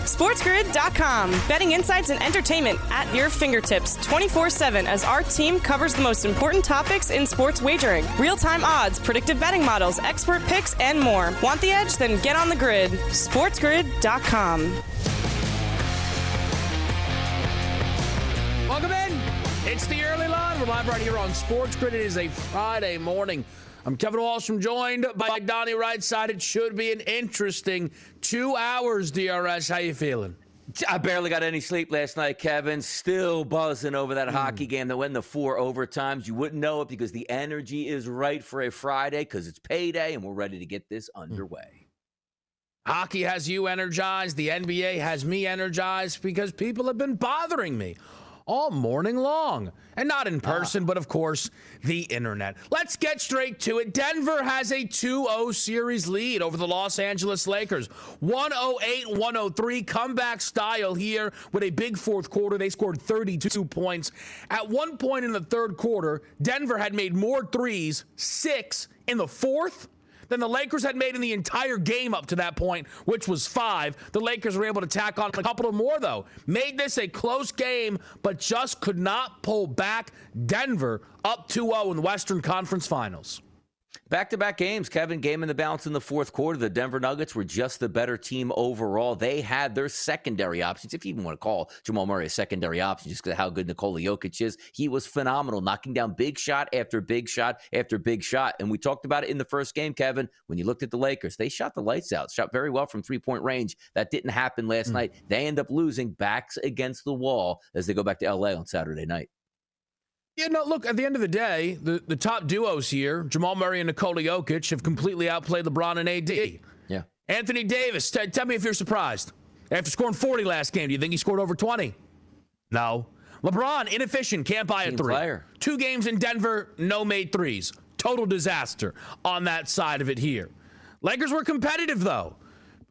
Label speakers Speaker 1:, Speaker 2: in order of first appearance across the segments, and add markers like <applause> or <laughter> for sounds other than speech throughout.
Speaker 1: SportsGrid.com. Betting insights and entertainment at your fingertips 24 7 as our team covers the most important topics in sports wagering real time odds, predictive betting models, expert picks, and more. Want the edge? Then get on the grid. SportsGrid.com.
Speaker 2: Welcome in. It's the early line. We're live right here on Sports Grid. It is a Friday morning. I'm Kevin Wallstrom, joined by Donnie Rightside. It should be an interesting two hours, DRS. How you feeling?
Speaker 3: I barely got any sleep last night, Kevin. Still buzzing over that mm. hockey game that went the four overtimes. You wouldn't know it because the energy is right for a Friday because it's payday and we're ready to get this underway.
Speaker 2: Hockey has you energized. The NBA has me energized because people have been bothering me all morning long. And not in ah. person, but of course, the internet. Let's get straight to it. Denver has a 2 0 series lead over the Los Angeles Lakers. 108 103, comeback style here with a big fourth quarter. They scored 32 points. At one point in the third quarter, Denver had made more threes, six in the fourth than the Lakers had made in the entire game up to that point, which was five. The Lakers were able to tack on a couple more, though. Made this a close game, but just could not pull back Denver up 2 0 in the Western Conference Finals.
Speaker 3: Back to back games, Kevin. Game in the balance in the fourth quarter. The Denver Nuggets were just the better team overall. They had their secondary options, if you even want to call Jamal Murray a secondary option, just because of how good Nikola Jokic is. He was phenomenal, knocking down big shot after big shot after big shot. And we talked about it in the first game, Kevin. When you looked at the Lakers, they shot the lights out, shot very well from three point range. That didn't happen last mm. night. They end up losing backs against the wall as they go back to LA on Saturday night.
Speaker 2: Yeah, no, look, at the end of the day, the, the top duos here, Jamal Murray and Nikola Jokic, have completely outplayed LeBron and AD.
Speaker 3: Yeah.
Speaker 2: Anthony Davis, t- tell me if you're surprised. After scoring 40 last game, do you think he scored over 20? No. LeBron, inefficient, can't buy a three.
Speaker 3: Player.
Speaker 2: Two games in Denver, no made threes. Total disaster on that side of it here. Lakers were competitive, though.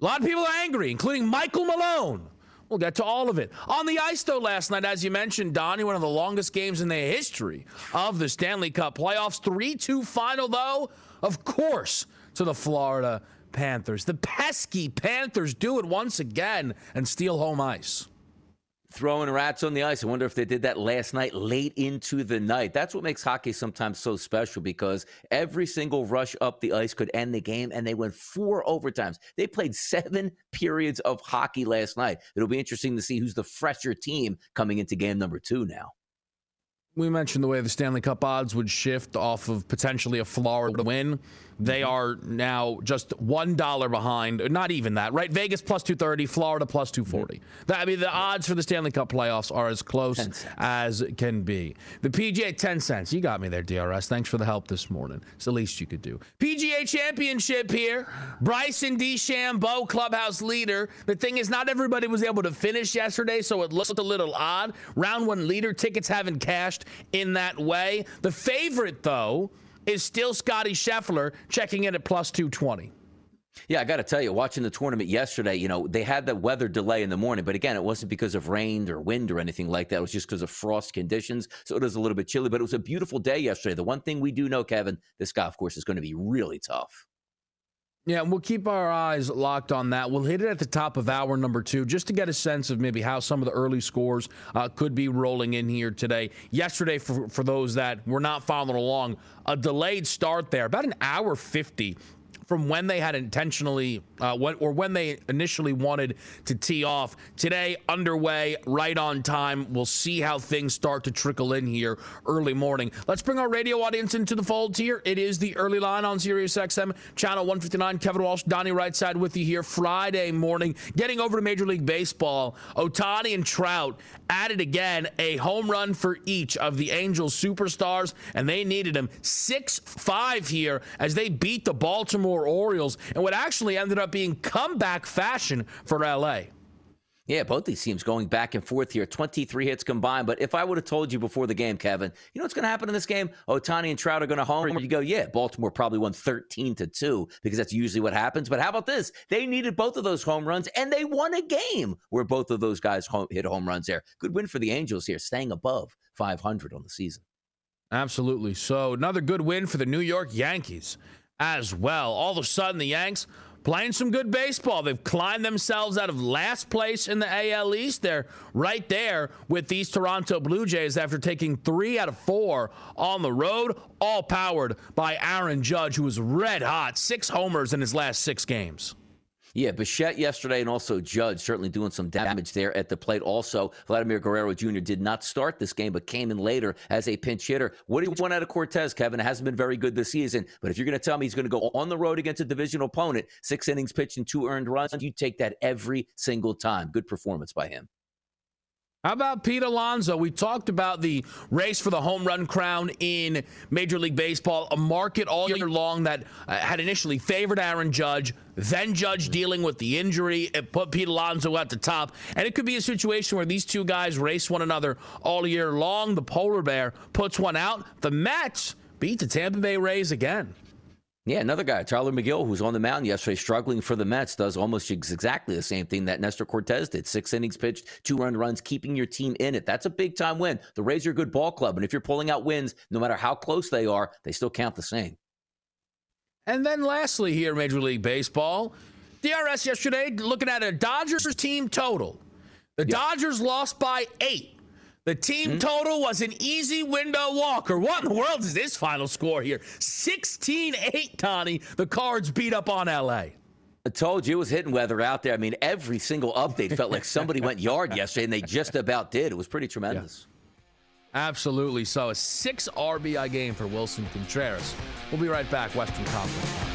Speaker 2: A lot of people are angry, including Michael Malone. We'll get to all of it. On the ice, though, last night, as you mentioned, Donnie, one of the longest games in the history of the Stanley Cup playoffs. 3 2 final, though, of course, to the Florida Panthers. The pesky Panthers do it once again and steal home ice
Speaker 3: throwing rats on the ice. I wonder if they did that last night, late into the night. That's what makes hockey sometimes so special because every single rush up the ice could end the game, and they went four overtimes. They played <laughs> seven periods of hockey last night. It'll be interesting to see who's the fresher team coming into game number two now
Speaker 2: we mentioned the way the Stanley Cup odds would shift off of potentially a Florida win. They mm-hmm. are now just one dollar behind, not even that, right? Vegas plus two thirty, Florida plus two forty. Mm-hmm. I mean, the odds for the Stanley Cup playoffs are as close as can be. The PGA ten cents. You got me there, DRS. Thanks for the help this morning. It's the least you could do. PGA Championship here. Bryson DeChambeau, clubhouse leader. The thing is, not everybody was able to finish yesterday, so it looked a little odd. Round one leader tickets haven't cashed in that way. The favorite, though, is still Scotty Scheffler checking in at plus 220.
Speaker 3: Yeah, I got to tell you, watching the tournament yesterday, you know, they had the weather delay in the morning, but again, it wasn't because of rain or wind or anything like that. It was just because of frost conditions. So it was a little bit chilly, but it was a beautiful day yesterday. The one thing we do know, Kevin, this golf course is going to be really tough.
Speaker 2: Yeah, we'll keep our eyes locked on that. We'll hit it at the top of hour number two just to get a sense of maybe how some of the early scores uh, could be rolling in here today. Yesterday, for, for those that were not following along, a delayed start there, about an hour 50 from when they had intentionally, uh, or when they initially wanted to tee off. Today, underway, right on time. We'll see how things start to trickle in here early morning. Let's bring our radio audience into the fold here. It is the early line on Sirius XM, channel 159. Kevin Walsh, Donnie Rightside with you here Friday morning. Getting over to Major League Baseball, Ohtani and Trout added again a home run for each of the Angels superstars, and they needed him 6 5 here as they beat the Baltimore Orioles And what actually ended up being comeback fashion for LA.
Speaker 3: Yeah, both these teams going back and forth here, 23 hits combined. But if I would have told you before the game, Kevin, you know what's going to happen in this game? Ohtani and Trout are going to home. You go, yeah, Baltimore probably won 13 to 2 because that's usually what happens. But how about this? They needed both of those home runs and they won a game where both of those guys home, hit home runs there. Good win for the Angels here, staying above 500 on the season.
Speaker 2: Absolutely. So another good win for the New York Yankees as well. All of a sudden, the Yanks playing some good baseball. They've climbed themselves out of last place in the AL East. They're right there with these Toronto Blue Jays after taking three out of four on the road, all powered by Aaron Judge, who was red hot, six homers in his last six games.
Speaker 3: Yeah, Bichette yesterday and also Judge certainly doing some damage there at the plate. Also, Vladimir Guerrero Jr. did not start this game, but came in later as a pinch hitter. What do you want out of Cortes, Kevin? It hasn't been very good this season, but if you're going to tell me he's going to go on the road against a divisional opponent, six innings pitched and two earned runs, you take that every single time. Good performance by him.
Speaker 2: How about Pete Alonso? We talked about the race for the home run crown in Major League Baseball, a market all year long that uh, had initially favored Aaron Judge, then Judge dealing with the injury. It put Pete Alonso at the top. And it could be a situation where these two guys race one another all year long. The Polar Bear puts one out. The Mets beat the Tampa Bay Rays again.
Speaker 3: Yeah, another guy, Tylor Megill, who's on the mound yesterday, struggling for the Mets, does almost exactly the same thing that Nestor Cortes did. Six innings pitched, two run runs, keeping your team in it. That's a big time win. The Rays are a good ball club, and if you're pulling out wins, no matter how close they are, they still count the same.
Speaker 2: And then lastly, here, Major League Baseball, DRS yesterday looking at a Dodgers team total. The yep. Dodgers lost by eight. The team mm-hmm. total was an easy window walker. What in the world is this final score here? 16 8, Tony. The Cards beat up on LA.
Speaker 3: I told you it was hitting weather out there. I mean, every single update felt like somebody went yard <laughs> yesterday, and they just about did. It was pretty tremendous.
Speaker 2: Yeah. Absolutely. So, a six RBI game for Willson Contreras. We'll be right back. Western Conference.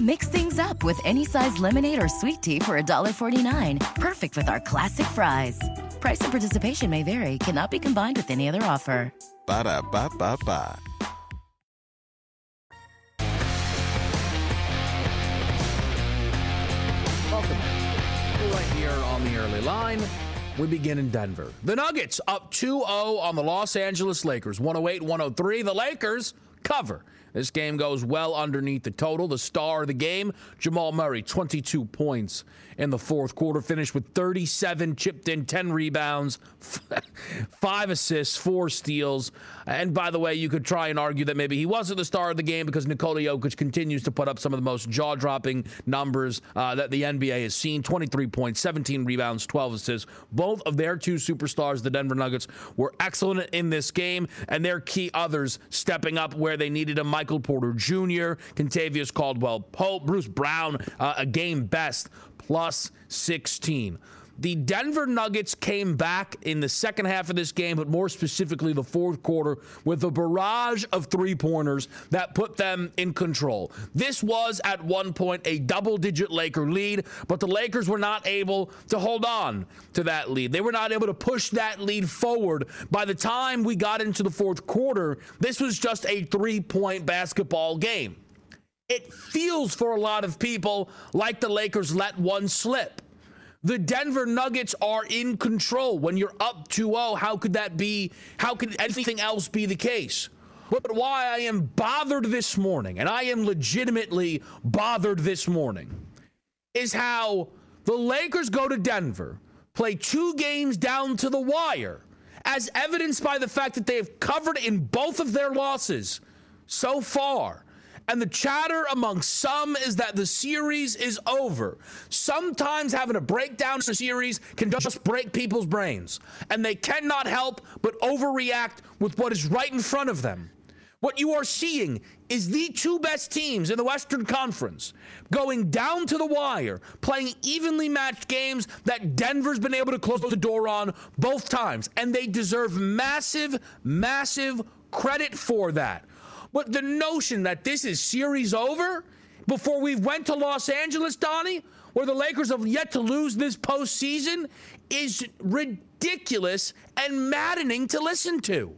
Speaker 4: Mix things up with any size lemonade or sweet tea for $1.49. Perfect with our classic fries. Price and participation may vary, cannot be combined with any other offer.
Speaker 5: Ba da ba ba ba.
Speaker 2: Welcome. We're right here on the early line. We begin in Denver. The Nuggets up 2 0 on the Los Angeles Lakers, 108 103. The Lakers cover. This game goes well underneath the total. The star of the game, Jamal Murray, 22 points in the fourth quarter, finished with 37, chipped in 10 rebounds, <laughs> five assists, four steals. And by the way, you could try and argue that maybe he wasn't the star of the game because Nikola Jokic continues to put up some of the most jaw dropping numbers uh, that the NBA has seen 23 points, 17 rebounds, 12 assists. Both of their two superstars, the Denver Nuggets, were excellent in this game, and their key others stepping up where they needed them. Michael Porter Jr., Kentavious Caldwell Pope, Bruce Brown, uh, a game best plus 16. The Denver Nuggets came back in the second half of this game, but more specifically the fourth quarter, with a barrage of three pointers that put them in control. This was at one point a double digit Laker lead, but the Lakers were not able to hold on to that lead. They were not able to push that lead forward. By the time we got into the fourth quarter, this was just a three point basketball game. It feels for a lot of people like the Lakers let one slip. The Denver Nuggets are in control. When you're up 2 0, how could that be? How could anything else be the case? But why I am bothered this morning, and I am legitimately bothered this morning, is how the Lakers go to Denver, play two games down to the wire, as evidenced by the fact that they have covered in both of their losses so far. And the chatter among some is that the series is over. Sometimes having a breakdown in a series can just break people's brains, and they cannot help but overreact with what is right in front of them. What you are seeing is the two best teams in the Western Conference going down to the wire, playing evenly matched games that Denver's been able to close the door on both times. And they deserve massive, massive credit for that. But the notion that this is series over before we went to Los Angeles, Donnie, where the Lakers have yet to lose this postseason, is ridiculous and maddening to listen to.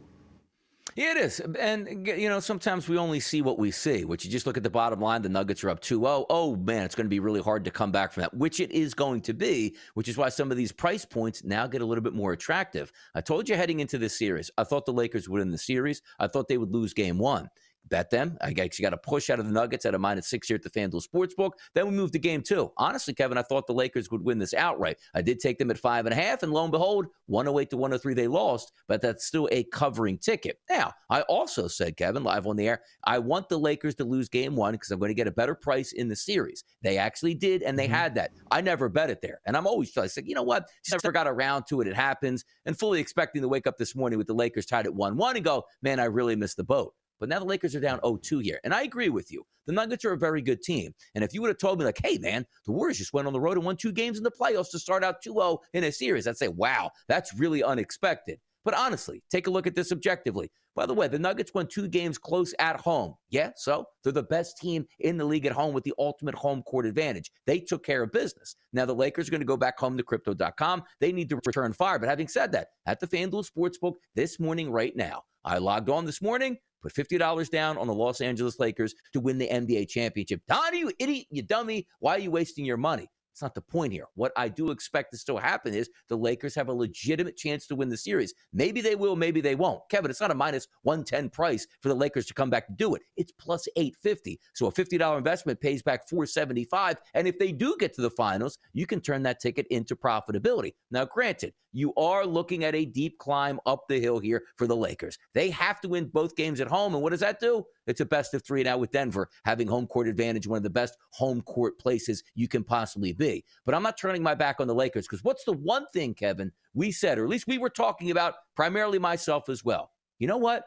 Speaker 3: Yeah, it is. And, you know, sometimes we only see what we see, which you just look at the bottom line. The Nuggets are up 2 0. Oh, man, it's going to be really hard to come back from that, which it is going to be, which is why some of these price points now get a little bit more attractive. I told you heading into this series, I thought the Lakers would win the series. I thought they would lose game one bet them. I guess you got a push out of the Nuggets at a minus six here at the FanDuel Sportsbook. Then we moved to game two. Honestly, Kevin, I thought the Lakers would win this outright. I did take them at five and a half, and lo and behold, 108 to 103, they lost, but that's still a covering ticket. Now, I also said, Kevin, live on the air, I want the Lakers to lose game one because I'm going to get a better price in the series. They actually did, and they mm-hmm. had that. I never bet it there. And I'm always I said, you know what? Just never got around to it. It happens. And fully expecting to wake up this morning with the Lakers tied at 1 1 and go, man, I really missed the boat. But now the Lakers are down 0-2 here. And I agree with you. The Nuggets are a very good team. And if you would have told me, like, hey, man, the Warriors just went on the road and won two games in the playoffs to start out 2-0 in a series, I'd say, wow, that's really unexpected. But honestly, take a look at this objectively. By the way, the Nuggets won two games close at home. Yeah, so they're the best team in the league at home with the ultimate home court advantage. They took care of business. Now the Lakers are going to go back home to crypto.com. They need to return fire. But having said that, at the FanDuel Sportsbook this morning, right now, I logged on this morning. Put $50 down on the Los Angeles Lakers to win the NBA championship. Donnie, you idiot, you dummy. Why are you wasting your money? It's not the point here. What I do expect to still happen is the Lakers have a legitimate chance to win the series. Maybe they will, maybe they won't. Kevin, it's not a minus 110 price for the Lakers to come back to do it. It's plus 850. So a $50 investment pays back 475. And if they do get to the finals, you can turn that ticket into profitability. Now, granted, you are looking at a deep climb up the hill here for the Lakers. They have to win both games at home. And what does that do? It's a best of three now with Denver having home court advantage, one of the best home court places you can possibly be. But I'm not turning my back on the Lakers because what's the one thing, Kevin, we said, or at least we were talking about, primarily myself as well? You know what?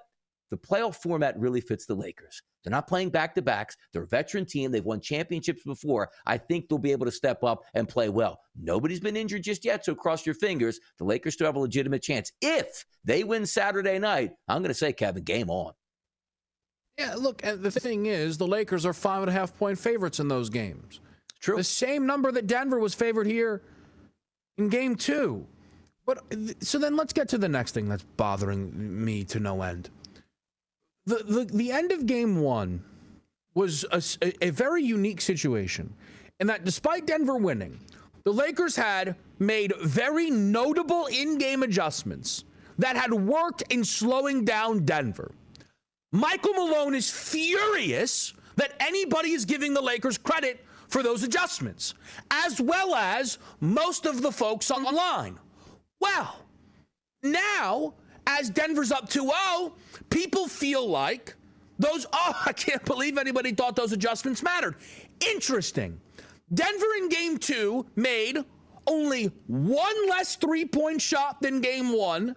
Speaker 3: The playoff format really fits the Lakers. They're not playing back to backs. They're a veteran team. They've won championships before. I think they'll be able to step up and play well. Nobody's been injured just yet, so cross your fingers. The Lakers still have a legitimate chance. If they win Saturday night, I'm going to say, Kevin, game on.
Speaker 2: Yeah, look, and the thing is, the Lakers are five and a half point favorites in those games.
Speaker 3: True.
Speaker 2: The same number that Denver was favored here in game two. But so then let's get to the next thing that's bothering me to no end. The the, the end of game one was a, a very unique situation in that despite Denver winning, the Lakers had made very notable in game adjustments that had worked in slowing down Denver. Michael Malone is furious that anybody is giving the Lakers credit for those adjustments, as well as most of the folks online. Well, now, as Denver's up 2 0, people feel like those, <laughs> oh, I can't believe anybody thought those adjustments mattered. Interesting. Denver in game two made only one less three point shot than game one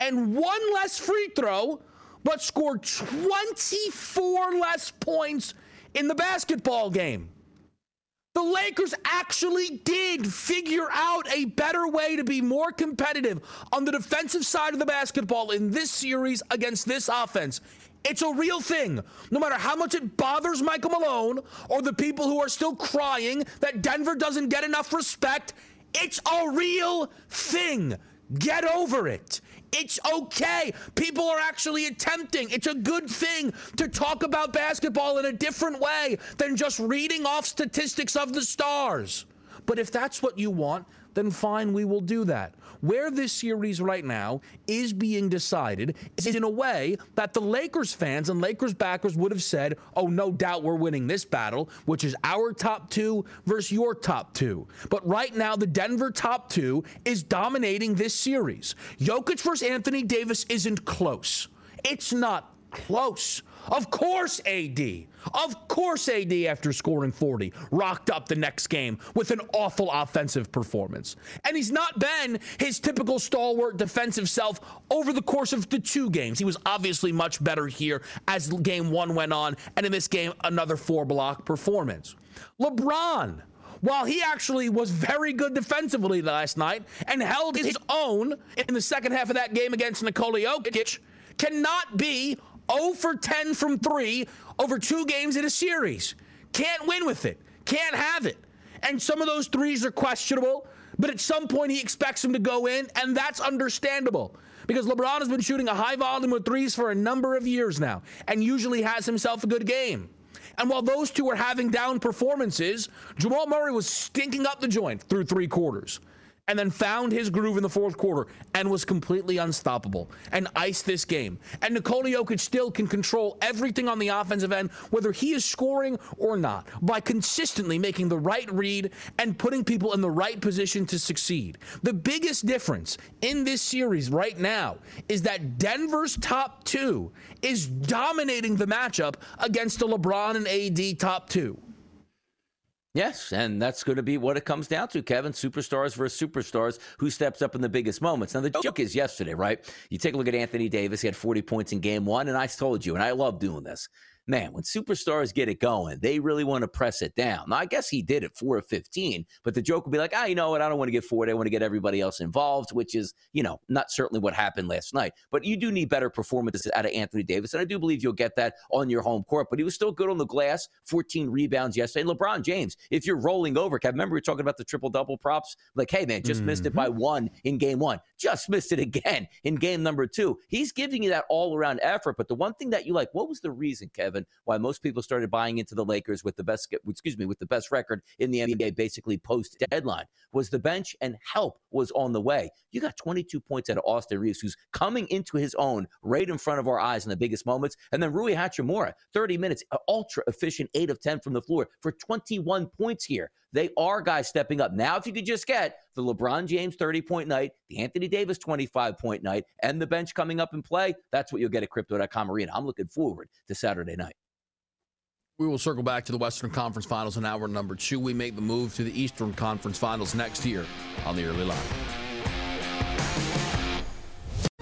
Speaker 2: and one less free throw, but scored 24 less points in the basketball game. The Lakers actually did figure out a better way to be more competitive on the defensive side of the basketball in this series against this offense. It's a real thing. No matter how much it bothers Michael Malone or the people who are still crying that Denver doesn't get enough respect, it's a real thing. Get over it. It's okay. People are actually attempting. It's a good thing to talk about basketball in a different way than just reading off statistics of the stars. But if that's what you want, then fine, we will do that. Where this series right now is being decided is in a way that the Lakers fans and Lakers backers would have said, oh, no doubt we're winning this battle, which is our top two versus your top two. But right now, the Denver top two is dominating this series. Jokic versus Anthony Davis isn't close. It's not close. Of course, AD. Of course, AD, after scoring 40, rocked up the next game with an awful offensive performance. And he's not been his typical stalwart defensive self over the course of the two games. He was obviously much better here as game one went on, and in this game, another four block performance. LeBron while he actually was very good defensively last night and held his own in the second half of that game against Nikola Jokic, cannot be 0 for 10 from 3 over two games in a series. Can't win with it. Can't have it. And some of those threes are questionable, but at some point he expects them to go in, and that's understandable because LeBron has been shooting a high volume of threes for a number of years now and usually has himself a good game. And while those two were having down performances, Jamal Murray was stinking up the joint through three quarters and then found his groove in the fourth quarter and was completely unstoppable and iced this game. And Nikola Jokic still can control everything on the offensive end, whether he is scoring or not, by consistently making the right read and putting people in the right position to succeed. The biggest difference in this series right now is that Denver's top two is dominating the matchup against the LeBron and AD top two.
Speaker 3: Yes, and that's going to be what it comes down to, Kevin. Superstars versus superstars. Who steps up in the biggest moments? Now, the joke is yesterday, right? You take a look at Anthony Davis. He had 40 points in game one, and I told you, and I love doing this man, when superstars get it going, they really want to press it down. Now, I guess he did it 4 of 15, but the joke would be like, ah, you know what? I don't want to get 40. I want to get everybody else involved, which is, you know, not certainly what happened last night. But you do need better performances out of Anthony Davis. And I do believe you'll get that on your home court. But he was still good on the glass, 14 rebounds yesterday. And LeBron James, if you're rolling over, Kevin, remember we were talking about the triple double props? Like, hey, man, just mm-hmm. missed it by mm-hmm. one in game one, just missed it again in game number two. He's giving you that all around effort. But the one thing that you like, what was the reason, Why most people started buying into the Lakers with the best, excuse me, with the best record in the NBA, basically post deadline, was the bench and help was on the way. You got 22 points out of Austin Reaves, who's coming into his own right in front of our eyes in the biggest moments. And then Rui Hachimura, 30 minutes, ultra efficient, 8 of 10 from the floor for 21 points here. They are guys stepping up. Now, if you could just get the LeBron James 30 point night, the Anthony Davis 25 point night, and the bench coming up and play, that's what you'll get at Crypto.com Arena. I'm looking forward to Saturday night.
Speaker 2: We will circle back to the Western Conference Finals in hour number two. We make the move to the Eastern Conference Finals next year on the early line.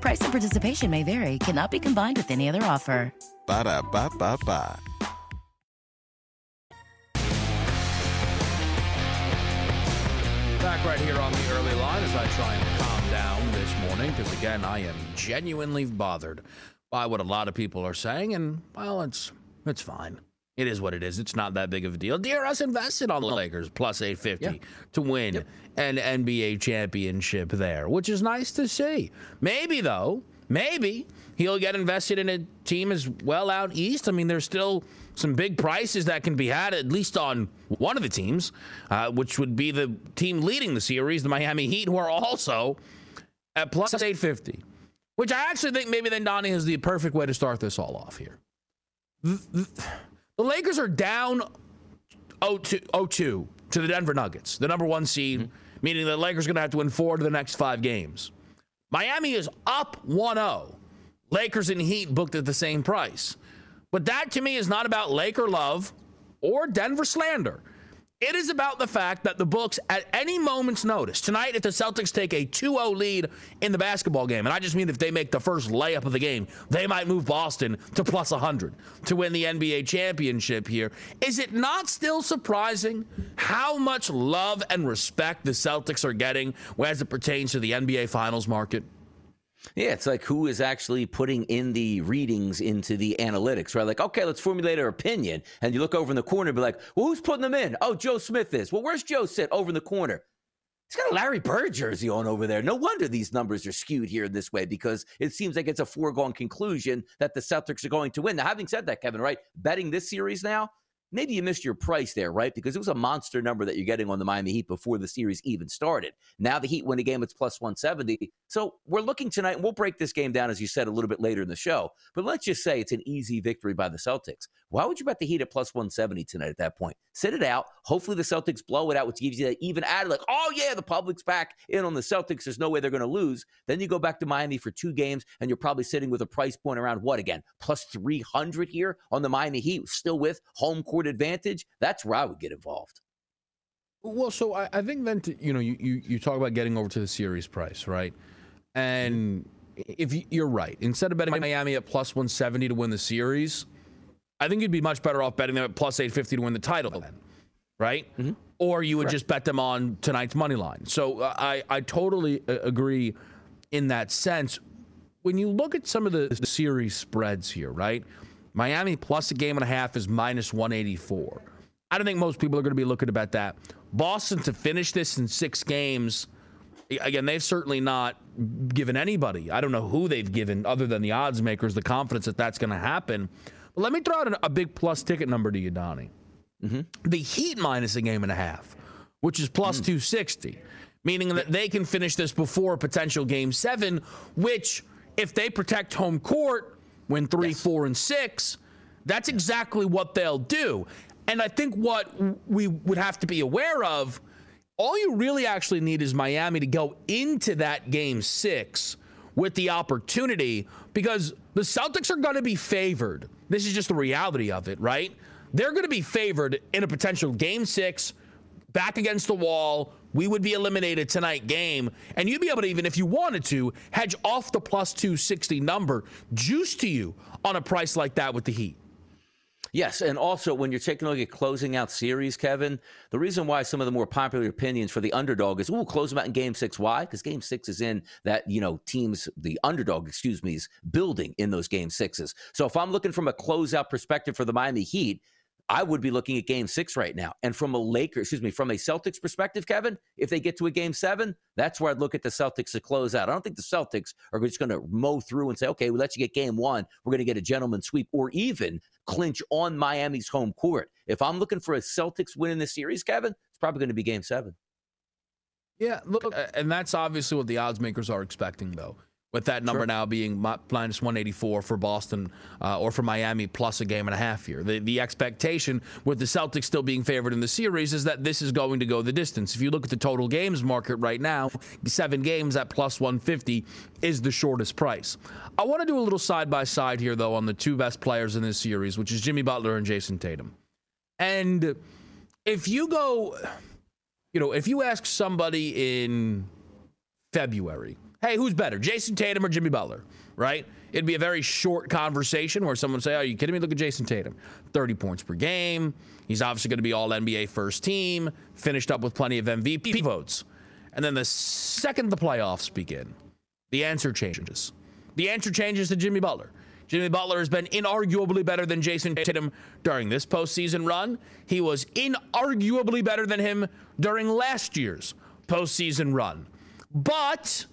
Speaker 4: Price and participation may vary, cannot be combined with any other offer.
Speaker 5: Ba da ba ba ba.
Speaker 2: Back right here on the early line as I try and calm down this morning because again I am genuinely bothered by what a lot of people are saying and well it's it's fine. It is what it is. It's not that big of a deal. DRS invested on the Lakers plus 850
Speaker 3: Yeah.
Speaker 2: to win
Speaker 3: Yep.
Speaker 2: an NBA championship there, which is nice to see. Maybe though, maybe he'll get invested in a team as well out east. I mean, there's still some big prices that can be had at least on one of the teams, uh, which would be the team leading the series, the Miami Heat, who are also at plus 850. Which I actually think maybe then Donnie is the perfect way to start this all off here. The Lakers are down 0-2, 0-2 to the Denver Nuggets, the number one seed, mm-hmm. meaning the Lakers are going to have to win four to the next five games. Miami is up 1-0. Lakers and Heat booked at the same price. But that to me is not about Laker love or Denver slander. It is about the fact that the books, at any moment's notice, tonight, if the Celtics take a 2 0 lead in the basketball game, and I just mean if they make the first layup of the game, they might move Boston to plus 100 to win the NBA championship here. Is it not still surprising how much love and respect the Celtics are getting as it pertains to the NBA Finals market?
Speaker 3: Yeah, it's like who is actually putting in the readings into the analytics, right? Like, okay, let's formulate our opinion. And you look over in the corner and be like, well, who's putting them in? Oh, Joe Smith is. Well, where's Joe sit over in the corner? He's got a Larry Bird jersey on over there. No wonder these numbers are skewed here in this way because it seems like it's a foregone conclusion that the Celtics are going to win. Now, having said that, Kevin, right? Betting this series now, maybe you missed your price there, right? Because it was a monster number that you're getting on the Miami Heat before the series even started. Now the Heat win a game, it's plus 170. So we're looking tonight, and we'll break this game down, as you said, a little bit later in the show. But let's just say it's an easy victory by the Celtics. Why would you bet the Heat at plus 170 tonight at that point? Sit it out. Hopefully the Celtics blow it out, which gives you that even added, like, oh, yeah, the public's back in on the Celtics. There's no way they're going to lose. Then you go back to Miami for two games, and you're probably sitting with a price point around what again? Plus 300 here on the Miami Heat, still with home court advantage. That's where I would get involved.
Speaker 2: Well, so I, I think then, to, you know, you, you, you talk about getting over to the series price, right? And mm-hmm. if you, you're right, instead of betting Miami at plus 170 to win the series, I think you'd be much better off betting them at plus 850 to win the title then, right? Or you would just bet them on tonight's money line. So uh, I, I totally uh, agree in that sense. When you look at some of the, the series spreads here, right? Miami plus a game and a half is minus 184. I don't think most people are going to be looking to bet that. Boston to finish this in six games. Again, they've certainly not given anybody. I don't know who they've given other than the odds makers the confidence that that's going to happen. But let me throw out a, a big plus ticket number to you, Donnie. Mm-hmm. The Heat minus a game and a half, which is plus mm. 260, meaning that they can finish this before a potential game seven, which, if they protect home court, win three, four, and six, that's exactly what they'll do. And I think what we would have to be aware of, all you really actually need is Miami to go into that game six with the opportunity because the Celtics are going to be favored. This is just the reality of it, right? They're going to be favored in a potential game six, back against the wall. We would be eliminated tonight game. And you'd be able to, even if you wanted to, hedge off the plus 260 number, juice to you on a price like that with the Heat.
Speaker 3: Yes, and also when you're taking a look at closing out series, Kevin, the reason why some of the more popular opinions for the underdog is, "Ooh, close them out in Game six. Why? Because Game Six is in that you know teams, the underdog, excuse me, is building in those Game Sixes. So if I'm looking from a closeout perspective for the Miami Heat, I would be looking at game six right now. And from a Lakers, excuse me, from a Celtics perspective, Kevin, if they get to a game seven, that's where I'd look at the Celtics to close out. I don't think the Celtics are just going to mow through and say, okay, we let you get game one. We're going to get a gentleman sweep or even clinch on Miami's home court. If I'm looking for a Celtics win in the series, Kevin, it's probably going to be game seven.
Speaker 2: Yeah, look, and that's obviously what the odds makers are expecting, though with that number sure. now being minus 184 for Boston uh, or for Miami plus a game and a half here. The, the expectation with the Celtics still being favored in the series is that this is going to go the distance. If you look at the total games market right now, seven games at plus 150 is the shortest price. I want to do a little side by side here, though, on the two best players in this series, which is Jimmy Butler and Jayson Tatum. And if you go, you know, if you ask somebody in February, hey, who's better, Jayson Tatum or Jimmy Butler? Right? It'd be a very short conversation where someone would say, "Are you kidding me? Look at Jayson Tatum, 30 points per game. He's obviously going to be All NBA first team. Finished up with plenty of MVP votes." And then the second the playoffs begin, the answer changes. The answer changes to Jimmy Butler. Jimmy Butler has been inarguably better than Jayson Tatum during this postseason run. He was inarguably better than him during last year's postseason run. But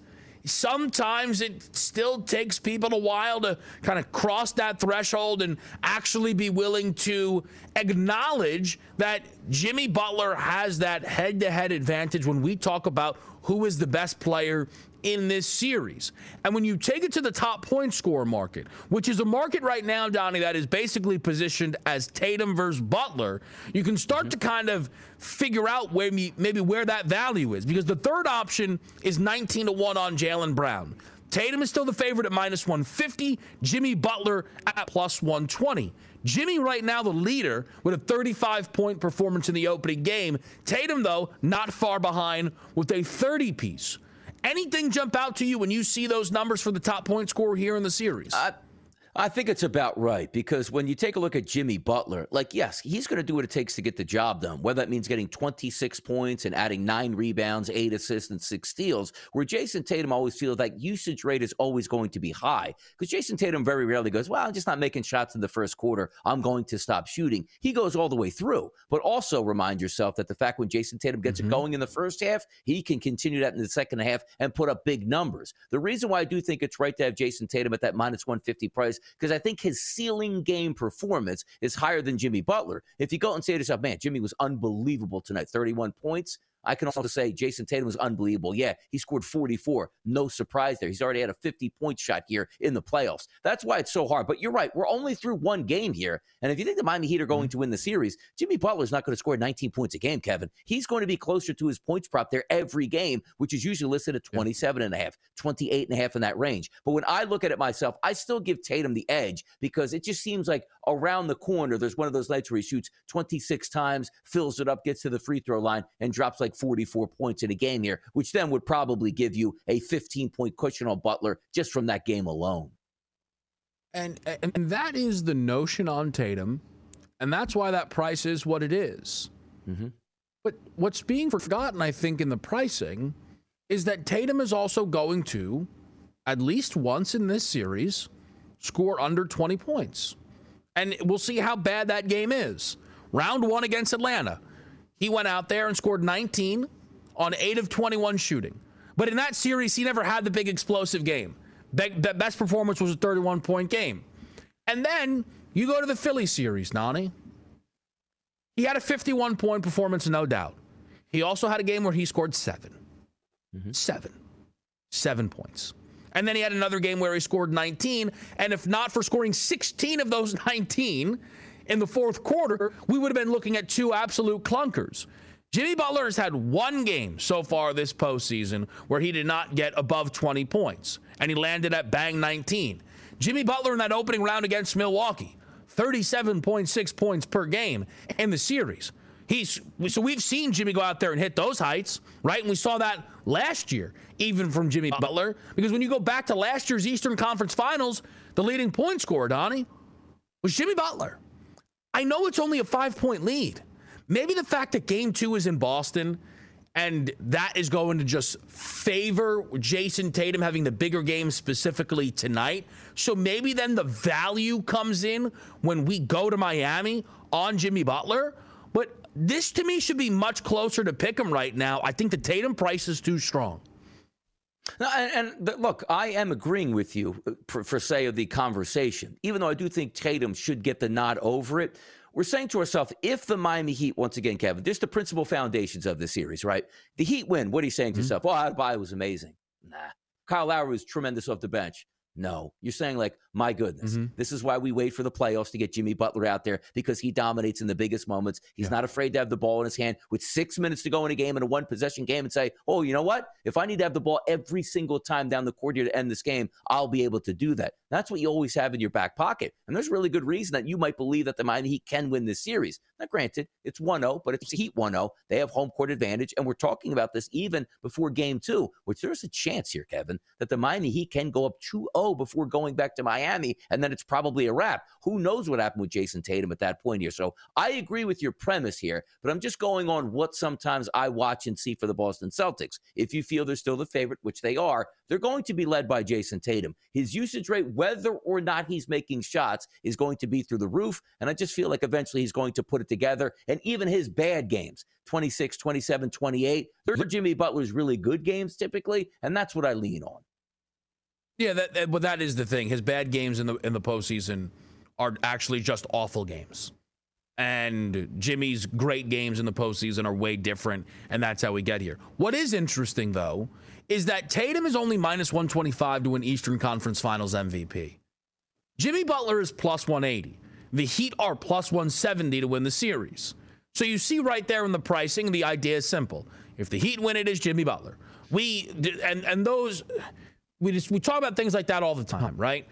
Speaker 2: sometimes it still takes people a while to kind of cross that threshold and actually be willing to acknowledge that Jimmy Butler has that head to head advantage when we talk about who is the best player in this series. And when you take it to the top point score market, which is a market right now, Donnie, that is basically positioned as Tatum versus Butler, you can start mm-hmm. to kind of figure out where me, maybe where that value is. Because the third option is 19 to 1 on Jaylen Brown. Tatum is still the favorite at minus 150, Jimmy Butler at plus 120. Jimmy, right now, the leader with a 35 point performance in the opening game. Tatum, though, not far behind with a 30 piece. Anything jump out to you when you see those numbers for the top point scorer here in the series?
Speaker 3: Uh, I think it's about right because when you take a look at Jimmy Butler, like, yes, he's going to do what it takes to get the job done, whether that means getting 26 points and adding nine rebounds, eight assists, and six steals, where Jayson Tatum always feels like usage rate is always going to be high because Jayson Tatum very rarely goes, Well, I'm just not making shots in the first quarter. I'm going to stop shooting. He goes all the way through. But also remind yourself that the fact when Jayson Tatum gets mm-hmm. it going in the first half, he can continue that in the second half and put up big numbers. The reason why I do think it's right to have Jayson Tatum at that minus 150 price because I think his ceiling game performance is higher than Jimmy Butler. If you go and say to yourself, man, Jimmy was unbelievable tonight, 31 points, I can also say Jayson Tatum was unbelievable. Yeah, he scored 44. No surprise there. He's already had a 50 point shot here in the playoffs. That's why it's so hard. But you're right. We're only through one game here. And if you think the Miami Heat are going mm-hmm. to win the series, Jimmy Butler is not going to score 19 points a game, Kevin. He's going to be closer to his points prop there every game, which is usually listed at 27 and a half, 28 and a half in that range. But when I look at it myself, I still give Tatum the edge because it just seems like around the corner, there's one of those nights where he shoots 26 times, fills it up, gets to the free throw line, and drops like 44 points in a game here, which then would probably give you a 15 point cushion on Butler just from that game alone.
Speaker 2: And, and that is the notion on Tatum. And that's why that price is what it is. Mm-hmm. But what's being forgotten, I think, in the pricing is that Tatum is also going to, at least once in this series, score under 20 points. And we'll see how bad that game is. Round one against Atlanta. He went out there and scored 19 on 8 of 21 shooting. But in that series, he never had the big explosive game. Be- best performance was a 31 point game. And then you go to the Philly series, Donnie. He had a 51 point performance, no doubt. He also had a game where he scored 7 mm-hmm. Seven. Seven points. And then he had another game where he scored 19. And if not for scoring 16 of those <laughs> 19 in the fourth quarter, we would have been looking at two absolute clunkers. Jimmy Butler has had one game so far this postseason where he did not get above 20 points, and he landed at bang 19. Jimmy Butler in that opening round against Milwaukee, 37.6 points per game in the series. He's so we've seen Jimmy go out there and hit those heights, right? And we saw that last year, even from Jimmy Butler, because when you go back to last year's Eastern Conference Finals, the leading point scorer, Donnie, was Jimmy Butler. I know it's only a five point lead. Maybe the fact that game two is in Boston and that is going to just favor Jayson Tatum having the bigger game specifically tonight. So maybe then the value comes in when we go to Miami on Jimmy Butler, but this to me should be much closer to pick him right now. I think the Tatum price is too strong.
Speaker 3: And, and look, I am agreeing with you uh, for, for say of the conversation, even though I do think Tatum should get the nod over it. We're saying to ourselves, if the Miami Heat, once again, Kevin, just the principal foundations of the series, right? The Heat win. What are you saying to mm-hmm. yourself? Well, Adebayo was amazing. Nah. Kyle Lowry was tremendous off the bench. No, you're saying like, my goodness, mm-hmm. this is why we wait for the playoffs to get Jimmy Butler out there because he dominates in the biggest moments. He's yeah. not afraid to have the ball in his hand with six minutes to go in a game in a one possession game and say, oh, you know what? If I need to have the ball every single time down the court here to end this game, I'll be able to do that. That's what you always have in your back pocket. And there's really good reason that you might believe that the Miami Heat can win this series. Now, granted, it's 1 0, but it's Heat 1 0. They have home court advantage. And we're talking about this even before game two, which there's a chance here, Kevin, that the Miami Heat can go up 2 0 before going back to Miami. And then it's probably a wrap. Who knows what happened with Jayson Tatum at that point here? So I agree with your premise here, but I'm just going on what sometimes I watch and see for the Boston Celtics. If you feel they're still the favorite, which they are, they're going to be led by Jayson Tatum. His usage rate, whether or not he's making shots, is going to be through the roof. And I just feel like eventually he's going to put it together. And even his bad games, 26, 27, 28, they're Jimmy Butler's really good games typically. And that's what I lean on.
Speaker 2: Yeah, that, that, but that is the thing. His bad games in the in the postseason are actually just awful games. And Jimmy's great games in the postseason are way different, and that's how we get here. What is interesting, though, is that Tatum is only minus 125 to win Eastern Conference Finals MVP. Jimmy Butler is plus 180. The Heat are plus 170 to win the series. So you see right there in the pricing, the idea is simple. If the Heat win it is Jimmy Butler. We and and those we just we talk about things like that all the time, uh-huh. right?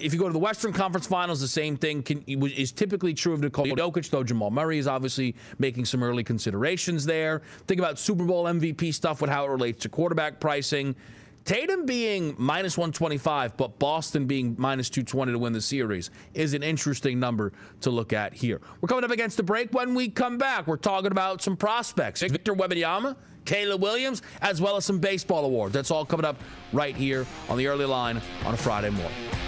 Speaker 2: if you go to the Western Conference Finals, the same thing can, is typically true of Nikola Jokic, though Jamal Murray is obviously making some early considerations there. Think about Super Bowl MVP stuff with how it relates to quarterback pricing. Tatum being minus 125, but Boston being minus 220 to win the series is an interesting number to look at here. We're coming up against the break. When we come back, we're talking about some prospects. Victor Wembanyama Caleb Williams, as well as some baseball awards. That's all coming up right here on the early line on a Friday morning.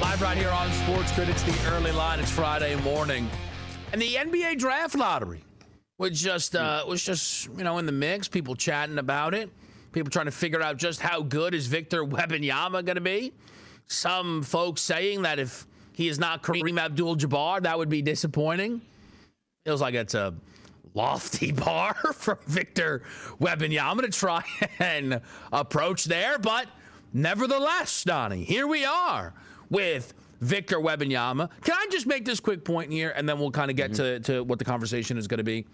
Speaker 2: Live right here on Sports Grid. It's the early line. It's Friday morning. And the NBA draft lottery was just uh, was just, you know, in the mix. People chatting about it. People trying to figure out just how good is Victor Wembanyama going to be. Some folks saying that if he is not Kareem Abdul-Jabbar, that would be disappointing. Feels like it's a lofty <laughs> bar for Victor Wembanyama to try <laughs> and approach there, but nevertheless, Donnie, here we are with Victor Wembanyama. Can I just make this quick point here, and then we'll kind of get mm-hmm. to, to what the conversation is going to be?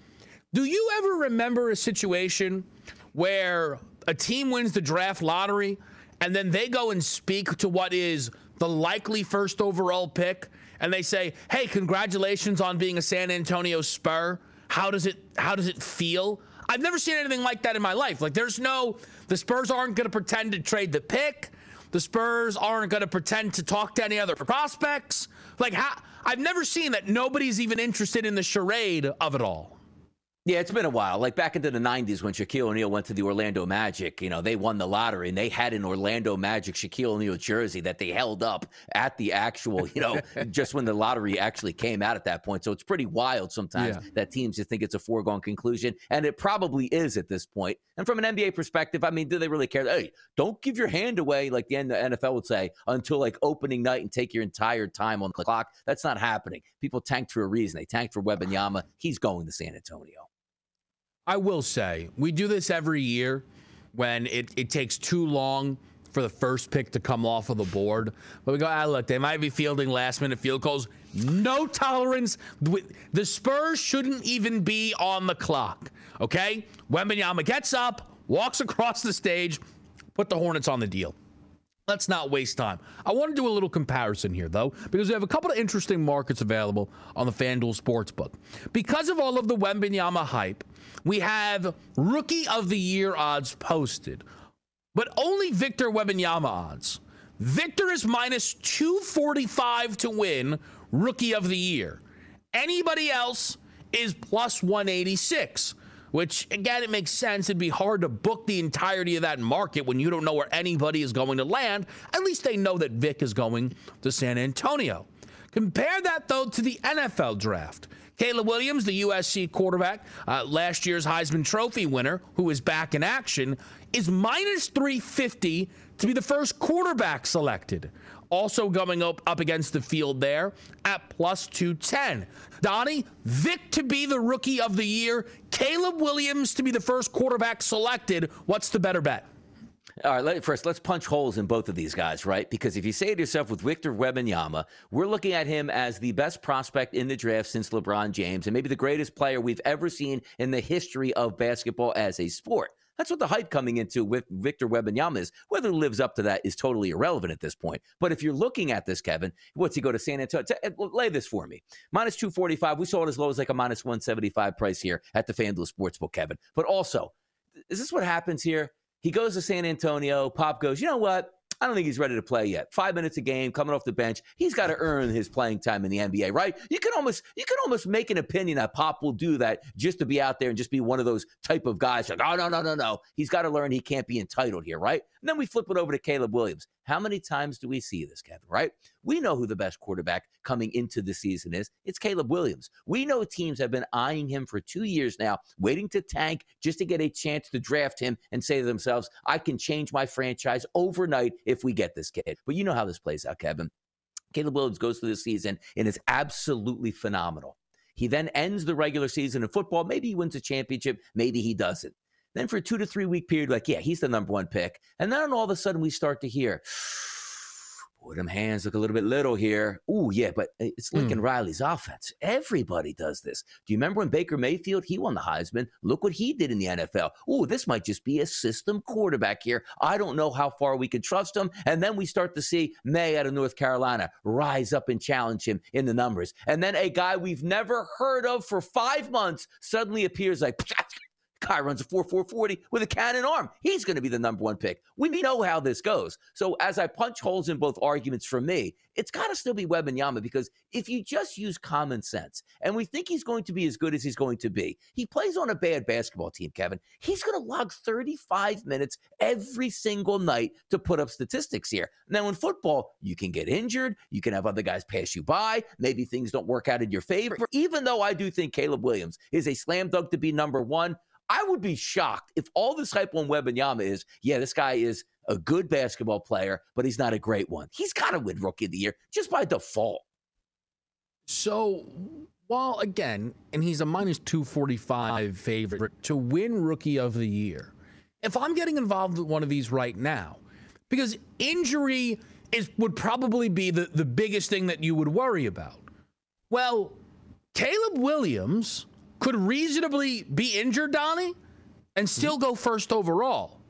Speaker 2: Do you ever remember a situation where a team wins the draft lottery and then they go and speak to what is the likely first overall pick and they say, "Hey, congratulations on being a San Antonio Spur. How does it how does it feel?" I've never seen anything like that in my life. Like, there's no, the Spurs aren't going to pretend to trade the pick. The Spurs aren't going to pretend to talk to any other prospects. Like, how, I've never seen that nobody's even interested in the charade of it all.
Speaker 3: Yeah, it's been a while. Like back into the 90s when Shaquille O'Neal went to the Orlando Magic, you know, they won the lottery and they had an Orlando Magic Shaquille O'Neal jersey that they held up at the actual, you know, <laughs> just when the lottery actually came out at that point. So it's pretty wild sometimes yeah. that teams just think it's a foregone conclusion. And it probably is at this point. And from an NBA perspective, I mean, do they really care? Hey, don't give your hand away, like the NFL would say, until like opening night and take your entire time on the clock. That's not happening. People tanked for a reason. They tanked for Wembanyama. He's going to San Antonio.
Speaker 2: I will say, we do this every year when it, it takes too long for the first pick to come off of the board. But we go, ah, look, they might be fielding last minute field goals. No tolerance. The Spurs shouldn't even be on the clock. Okay? Wembanyama gets up, walks across the stage, put the Hornets on the deal. Let's not waste time. I want to do a little comparison here, though, because we have a couple of interesting markets available on the FanDuel Sportsbook. Because of all of the Wembanyama hype, we have Rookie of the Year odds posted, but only Victor Wembanyama odds. Victor is minus 245 to win Rookie of the Year. Anybody else is plus 186 which again, it makes sense. It'd be hard to book the entirety of that market when you don't know where anybody is going to land. At least they know that Vic is going to San Antonio. Compare that, though, to the NFL draft. Caleb Williams, the USC quarterback, uh, last year's Heisman Trophy winner, who is back in action, is minus 350 to be the first quarterback selected also going up, up against the field there at plus 210. Donnie, Vic to be the rookie of the year, Caleb Williams to be the first quarterback selected. What's the better bet?
Speaker 3: All right, let, first, let's punch holes in both of these guys, right? Because if you say to yourself with Victor Wembanyama, we're looking at him as the best prospect in the draft since LeBron James and maybe the greatest player we've ever seen in the history of basketball as a sport. That's what the hype coming into with Victor Wembanyama is. Whether he lives up to that is totally irrelevant at this point. But if you're looking at this, Kevin, what's he go to San Antonio? Eh, lay this for me. Minus 245. We saw it as low as like a minus 175 price here at the FanDuel Sportsbook, Kevin. But also, is this what happens here? He goes to San Antonio. Pop goes, you know what? I don't think he's ready to play yet. Five minutes a game, coming off the bench. He's got to earn his playing time in the NBA, right? You can almost you can almost make an opinion that Pop will do that just to be out there and just be one of those type of guys like, oh no, no, no, no. He's got to learn he can't be entitled here, right? And then we flip it over to Caleb Williams. How many times do we see this, Kevin, right? We know who the best quarterback coming into the season is. It's Caleb Williams. We know teams have been eyeing him for two years now, waiting to tank just to get a chance to draft him and say to themselves, I can change my franchise overnight if we get this kid. But you know how this plays out, Kevin. Caleb Williams goes through the season and is absolutely phenomenal. He then ends the regular season in football. Maybe he wins a championship, maybe he doesn't. Then for a two to three week period, like, yeah, he's the number one pick. And then all of a sudden we start to hear, boy, them hands look a little bit little here. Ooh, yeah, but it's Lincoln mm. Riley's offense. Everybody does this. Do you remember when Baker Mayfield, he won the Heisman? Look what he did in the NFL. Ooh, this might just be a system quarterback here. I don't know how far we can trust him. And then we start to see Maye out of North Carolina rise up and challenge him in the numbers. And then a guy we've never heard of for five months suddenly appears like, <laughs> Guy runs a 4 4 40 with a cannon arm. He's going to be the number one pick. We know how this goes. So as I punch holes in both arguments for me, it's got to still be Wembanyama because if you just use common sense and we think he's going to be as good as he's going to be, he plays on a bad basketball team, Kevin. He's going to log 35 minutes every single night to put up statistics here. Now, in football, you can get injured. You can have other guys pass you by. Maybe things don't work out in your favor. Even though I do think Caleb Williams is a slam dunk to be number one, I would be shocked if all this hype on Wembanyama is, yeah, this guy is a good basketball player, but he's not a great one. He's got to win Rookie of the Year just by default.
Speaker 2: So, while again, and he's a minus 245 favorite to win Rookie of the Year, if I'm getting involved with one of these right now, because injury is would probably be the, the biggest thing that you would worry about. Well, Caleb Williams could reasonably be injured, Donnie, and still go first overall.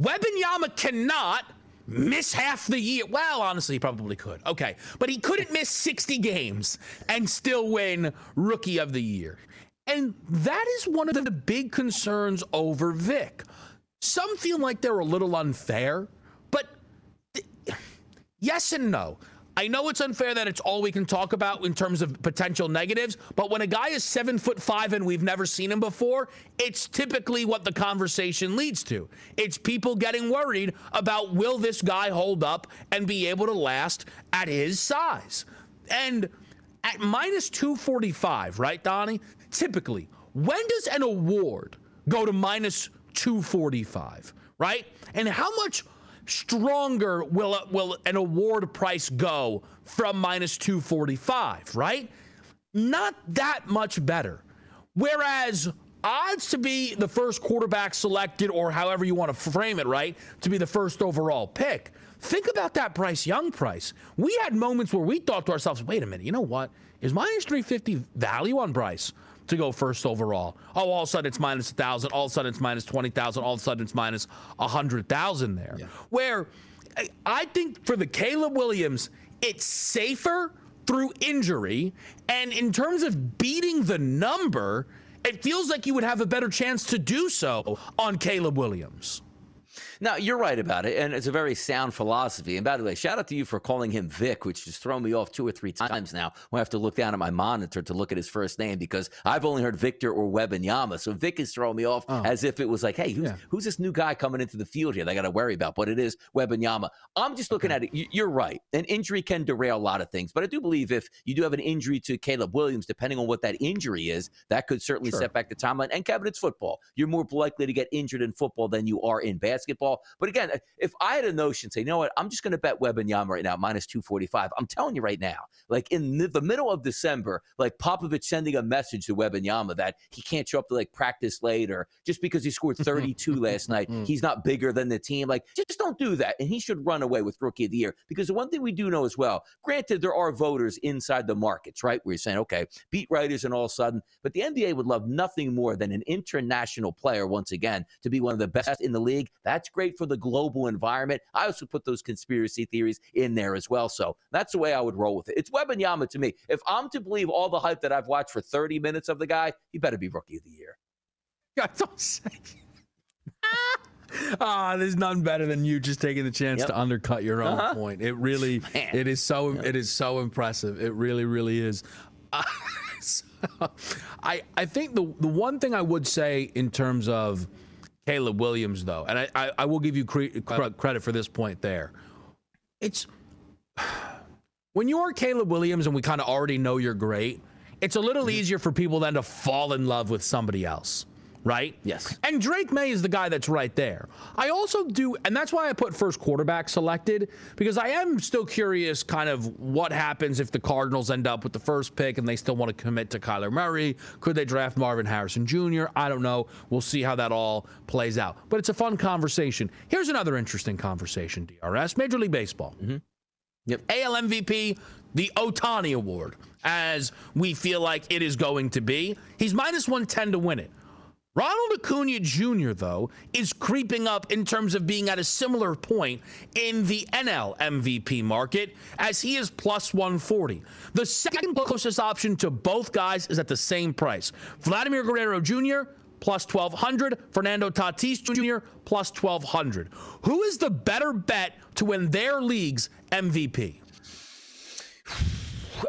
Speaker 2: Wembanyama cannot miss half the year. Well, honestly, he probably could. Okay. But he couldn't miss 60 games and still win Rookie of the Year. And that is one of the big concerns over Vic. Some feel like they're a little unfair, but yes and no. I know it's unfair that it's all we can talk about in terms of potential negatives, but when a guy is seven foot five and we've never seen him before, it's typically what the conversation leads to. It's people getting worried about will this guy hold up and be able to last at his size. And at minus 245, right, Donnie? Typically, when does an award go to minus 245, right? And how much stronger will uh, will an award price go from minus 245, right? Not that much better. Whereas odds to be the first quarterback selected or however you want to frame it, right? To be the first overall pick. Think about that Bryce Young price. We had moments where we thought to ourselves, wait a minute, you know what? Is minus 350 value on Bryce? To go first overall. Oh, all of a sudden it's minus 1,000. All of a sudden it's minus 20,000. All of a sudden it's minus 100,000 there. Yeah. Where I think for the Caleb Williams, it's safer through injury. And in terms of beating the number, it feels like you would have a better chance to do so on Caleb Williams.
Speaker 3: Now, you're right about it, and it's a very sound philosophy. And by the way, shout out to you for calling him Vic, which has thrown me off two or three times now. I have to look down at my monitor to look at his first name because I've only heard Victor or Wembanyama. So Vic is throwing me off oh. as if it was like, hey, who's, yeah. who's this new guy coming into the field here? that I got to worry about, but it is Wembanyama. I'm just looking okay. at it. You're right. An injury can derail a lot of things, but I do believe if you do have an injury to Caleb Williams, depending on what that injury is, that could certainly sure. set back the timeline. And Kevin, it's football. You're more likely to get injured in football than you are in basketball. But again, if I had a notion, say, you know what, I'm just going to bet Wembanyama right now, minus 245. I'm telling you right now, like in the middle of December, like Popovich sending a message to Wembanyama that he can't show up to like practice late or just because he scored <laughs> 32 last night, mm. he's not bigger than the team. Like, just don't do that. And he should run away with Rookie of the Year because the one thing we do know as well, granted, there are voters inside the markets, right? Where you're saying, okay, beat writers and all of a sudden, but the NBA would love nothing more than an international player once again to be one of the best in the league. That's great for the global environment. I also put those conspiracy theories in there as well. So that's the way I would roll with it. It's Wembanyama to me. If I'm to believe all the hype that I've watched for 30 minutes of the guy, he better be rookie of the year.
Speaker 2: God, don't say. Ah, there's none better than you just taking the chance yep. to undercut your own uh-huh. point. It really, <laughs> Man. it is so, it is so impressive. It really, really is. Uh, <laughs> so, I, I think the the one thing I would say in terms of Caleb Williams, though, and I, I, I will give you cre- credit for this point there. It's when you are Caleb Williams and we kind of already know you're great, it's a little mm-hmm. easier for people then to fall in love with somebody else right?
Speaker 3: Yes.
Speaker 2: And Drake Maye is the guy that's right there. I also do, and that's why I put first quarterback selected, because I am still curious kind of what happens if the Cardinals end up with the first pick and they still want to commit to Kyler Murray. Could they draft Marvin Harrison Jr.? I don't know. We'll see how that all plays out. But it's a fun conversation. Here's another interesting conversation, DRS Major League Baseball. Mm-hmm. Yep. AL MVP, the Ohtani Award, as we feel like it is going to be. He's minus 110 to win it. Ronald Acuna Jr., though, is creeping up in terms of being at a similar point in the NL MVP market as he is plus 140. The second closest option to both guys is at the same price. Vladimir Guerrero Jr., plus 1200, Fernando Tatis Jr., plus 1200. Who is the better bet to win their league's MVP? <sighs> <sighs> <sighs>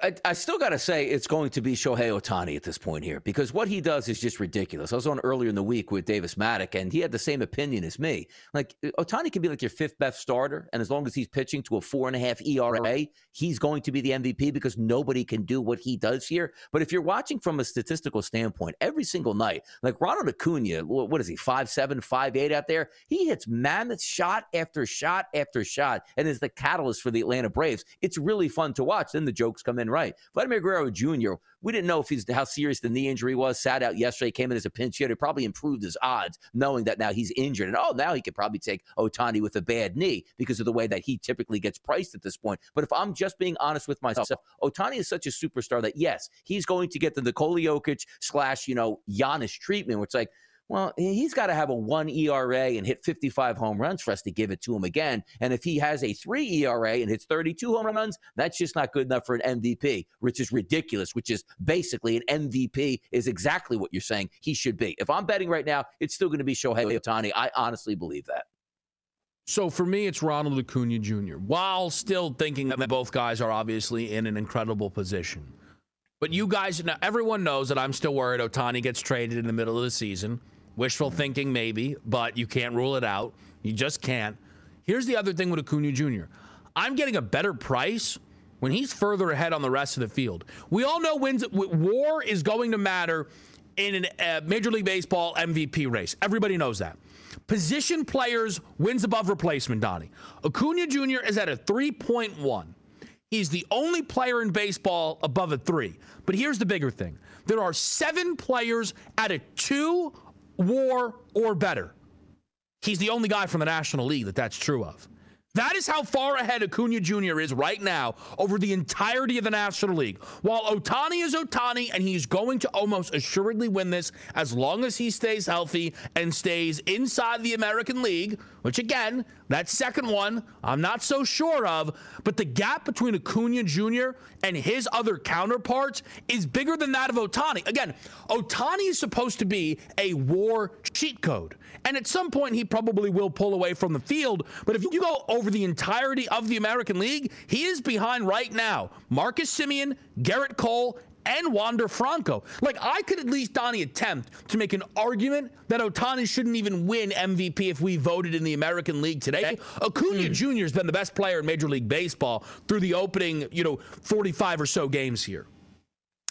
Speaker 3: I, I still got to say it's going to be Shohei Ohtani at this point here because what he does is just ridiculous. I was on earlier in the week with Davis Mattek, and he had the same opinion as me. Like Ohtani can be like your fifth best starter, and as long as he's pitching to a four and a half ERA, he's going to be the MVP because nobody can do what he does here. But if you're watching from a statistical standpoint, every single night, like Ronald Acuna, what is he, five seven, five eight out there? He hits mammoth shot after shot after shot, and is the catalyst for the Atlanta Braves. It's really fun to watch. Then the jokes come in right. Vladimir Guerrero Jr., we didn't know if he's how serious the knee injury was. Sat out yesterday, came in as a pinch hitter, probably improved his odds, knowing that now he's injured. And oh, now he could probably take Ohtani with a bad knee because of the way that he typically gets priced at this point. But if I'm just being honest with myself, Ohtani is such a superstar that yes, he's going to get the Nikola Jokic slash, you know, Giannis treatment, which like Well, he's got to have a one ERA and hit 55 home runs for us to give it to him again. And if he has a three ERA and hits 32 home runs, that's just not good enough for an MVP, which is ridiculous, which is basically an MVP is exactly what you're saying he should be. If I'm betting right now, it's still going to be Shohei Ohtani. I honestly believe that.
Speaker 2: So for me, it's Ronald Acuna Jr., while still thinking that both guys are obviously in an incredible position. But you guys, now everyone knows that I'm still worried Ohtani gets traded in the middle of the season. Wishful thinking, maybe, but you can't rule it out. You just can't. Here's the other thing with Acuna Jr. I'm getting a better price when he's further ahead on the rest of the field. We all know wins. War is going to matter in a uh, Major League Baseball MVP race. Everybody knows that. Position players wins above replacement, Donnie. Acuna Jr. is at a 3.1. He's the only player in baseball above a three. But here's the bigger thing there are seven players at a two war or better. He's the only guy from the National League that that's true of. That is how far ahead Acuna Jr. is right now over the entirety of the National League. While Ohtani is Ohtani, and he's going to almost assuredly win this as long as he stays healthy and stays inside the American League, which again, that second one, I'm not so sure of. But the gap between Acuna Jr. and his other counterparts is bigger than that of Ohtani. Again, Ohtani is supposed to be a war cheat code. And at some point, he probably will pull away from the field. But if you go over the entirety of the American League, he is behind right now Marcus Semien, Gerrit Cole, and Wander Franco. Like, I could at least, Donnie, attempt to make an argument that Ohtani shouldn't even win MVP if we voted in the American League today. Acuna mm. Jr. has been the best player in Major League Baseball through the opening, you know, 45 or so games here.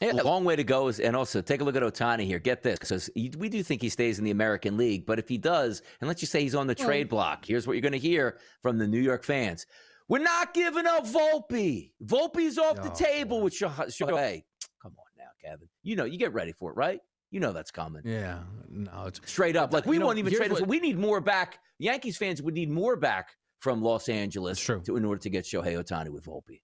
Speaker 3: Yeah, a long way to go. Is, and also, take a look at Ohtani here. Get this, because we do think he stays in the American League. But if he does, and let's just say he's on the trade block, here's what you're going to hear from the New York fans: We're not giving up Volpe. Volpe's off the table with Shohei. Come on now, Kevin. You know, you get ready for it, right? You know that's coming.
Speaker 2: Yeah, no, it's
Speaker 3: straight up. Like we won't even trade. What, we need more back. Yankees fans would need more back from Los Angeles to, in order to get Shohei Ohtani with Volpe.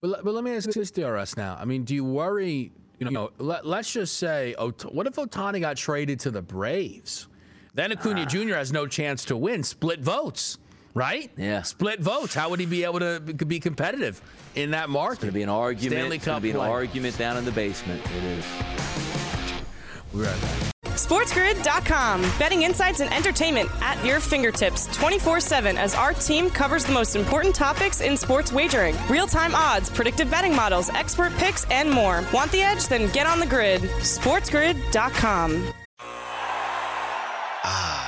Speaker 2: But, but let me ask this, DRS now. I mean, do you worry? You know, let, us just say, what if Ohtani got traded to the Braves? Then Acuna ah. Jr. has no chance to win. Split votes, right?
Speaker 3: Yeah.
Speaker 2: Split votes. How would he be able to be competitive in that market? It's
Speaker 3: going to be an argument. Stanley it's going to be an argument down in the basement. It is.
Speaker 2: We're right back.
Speaker 1: SportsGrid.com. Betting insights and entertainment at your fingertips 24 7 as our team covers the most important topics in sports wagering real time odds, predictive betting models, expert picks, and more. Want the edge? Then get on the grid. SportsGrid.com.
Speaker 6: Ah,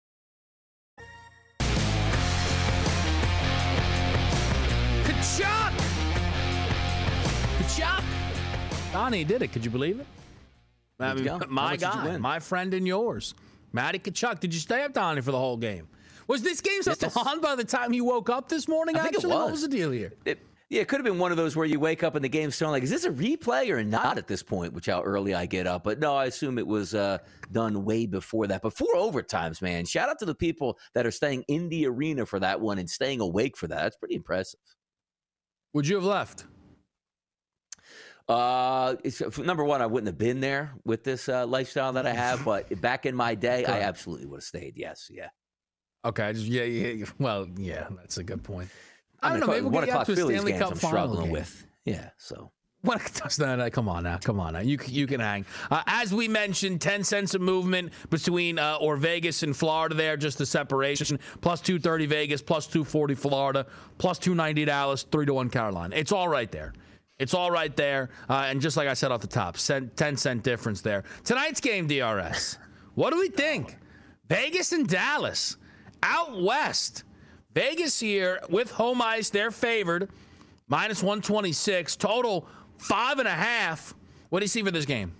Speaker 2: Donnie did it. Could you believe it? I mean, <laughs> my guy, my friend and yours. Matty Tkachuk. Did you stay up, Donnie, for the whole game? Was this game still yes. on by the time you woke up this morning?
Speaker 3: I
Speaker 2: actually,
Speaker 3: was.
Speaker 2: what was the deal here?
Speaker 3: It, yeah, it could have been one of those where you wake up and the game's still like, is this a replay or not at this point? Which how early I get up, but no, I assume it was uh, done way before that. But four overtimes, man! Shout out to the people that are staying in the arena for that one and staying awake for that. That's pretty impressive.
Speaker 2: Would you have left?
Speaker 3: Uh, it's, number one, I wouldn't have been there with this uh, lifestyle that I have, <laughs> but back in my day, I absolutely would have stayed. Yes, yeah.
Speaker 2: Okay, just, yeah, yeah. <laughs> Well, yeah, that's a good point. I,
Speaker 3: I
Speaker 2: don't know. Maybe we'll get to a
Speaker 3: Phillies
Speaker 2: Stanley Cup
Speaker 3: I'm struggling
Speaker 2: game.
Speaker 3: with. Yeah, so <laughs>
Speaker 2: What? No, no, come on now, come on now. You you can hang. Uh, as we mentioned, ten cents of movement between uh, or Vegas and Florida. There, just the separation. Plus two thirty Vegas, plus two forty Florida, plus two ninety Dallas, three to one Carolina. It's all right there. It's all right there. Uh, and just like I said off the top, cent, ten cent difference there. Tonight's game, DRS. What do we think? Vegas and Dallas out west. Vegas here with home ice. They're favored minus 126 total five and a half what do you see for this game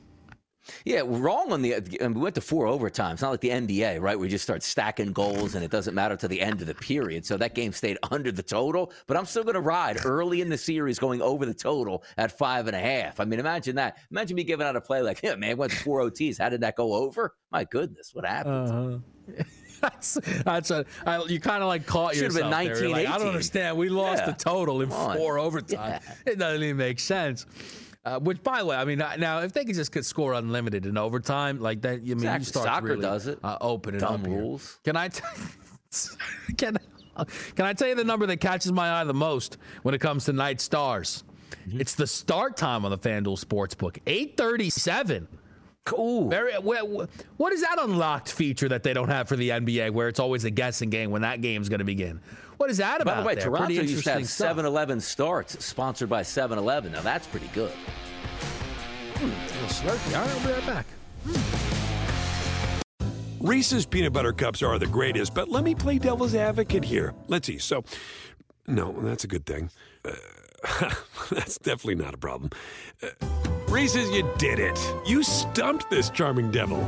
Speaker 3: yeah, wrong on the. And we went to four overtimes. Not like the NBA, right? We just start stacking goals, and it doesn't matter to the end of the period. So that game stayed <laughs> under the total. But I'm still going to ride early in the series, going over the total at five and a half. I mean, imagine that. Imagine me giving out a play like, "Yeah, man, went to four OTs. How did that go over? My goodness, what happened?"
Speaker 2: Uh-huh. <laughs> that's that's a I, you kind of like caught
Speaker 3: Should've
Speaker 2: yourself
Speaker 3: been
Speaker 2: there. You're
Speaker 3: 19,
Speaker 2: like, I don't understand. We lost
Speaker 3: Yeah.
Speaker 2: the total in four overtime. It doesn't even make sense. Uh, which, by the way, I mean uh, now if they could just could score unlimited in overtime like that, you mean you start
Speaker 3: Soccer
Speaker 2: really,
Speaker 3: does it.
Speaker 2: Uh, open it
Speaker 3: Dumb
Speaker 2: up here. Can I? T- <laughs> can Can I tell you the number that catches my eye the most when it comes to night stars?
Speaker 3: Mm-hmm.
Speaker 2: It's the start time on the FanDuel Sportsbook, eight thirty-seven.
Speaker 3: Cool.
Speaker 2: Very. wh- wh- What is that unlocked feature that they don't have for the NBA, where it's always a guessing game when that game's going to begin? What is that about?
Speaker 3: By the way,
Speaker 2: there?
Speaker 3: Toronto
Speaker 2: Pretty
Speaker 3: used to have 7 Eleven starts sponsored by 7 Eleven. Now, that's pretty good.
Speaker 2: A little slurpy. All right, I'll be right back.
Speaker 7: Reese's peanut butter cups are the greatest, but let me play devil's advocate here. Let's see. So, no, that's a good thing. Uh, <laughs> that's definitely not a problem. Uh, Reese's, you did it. You stumped this charming devil.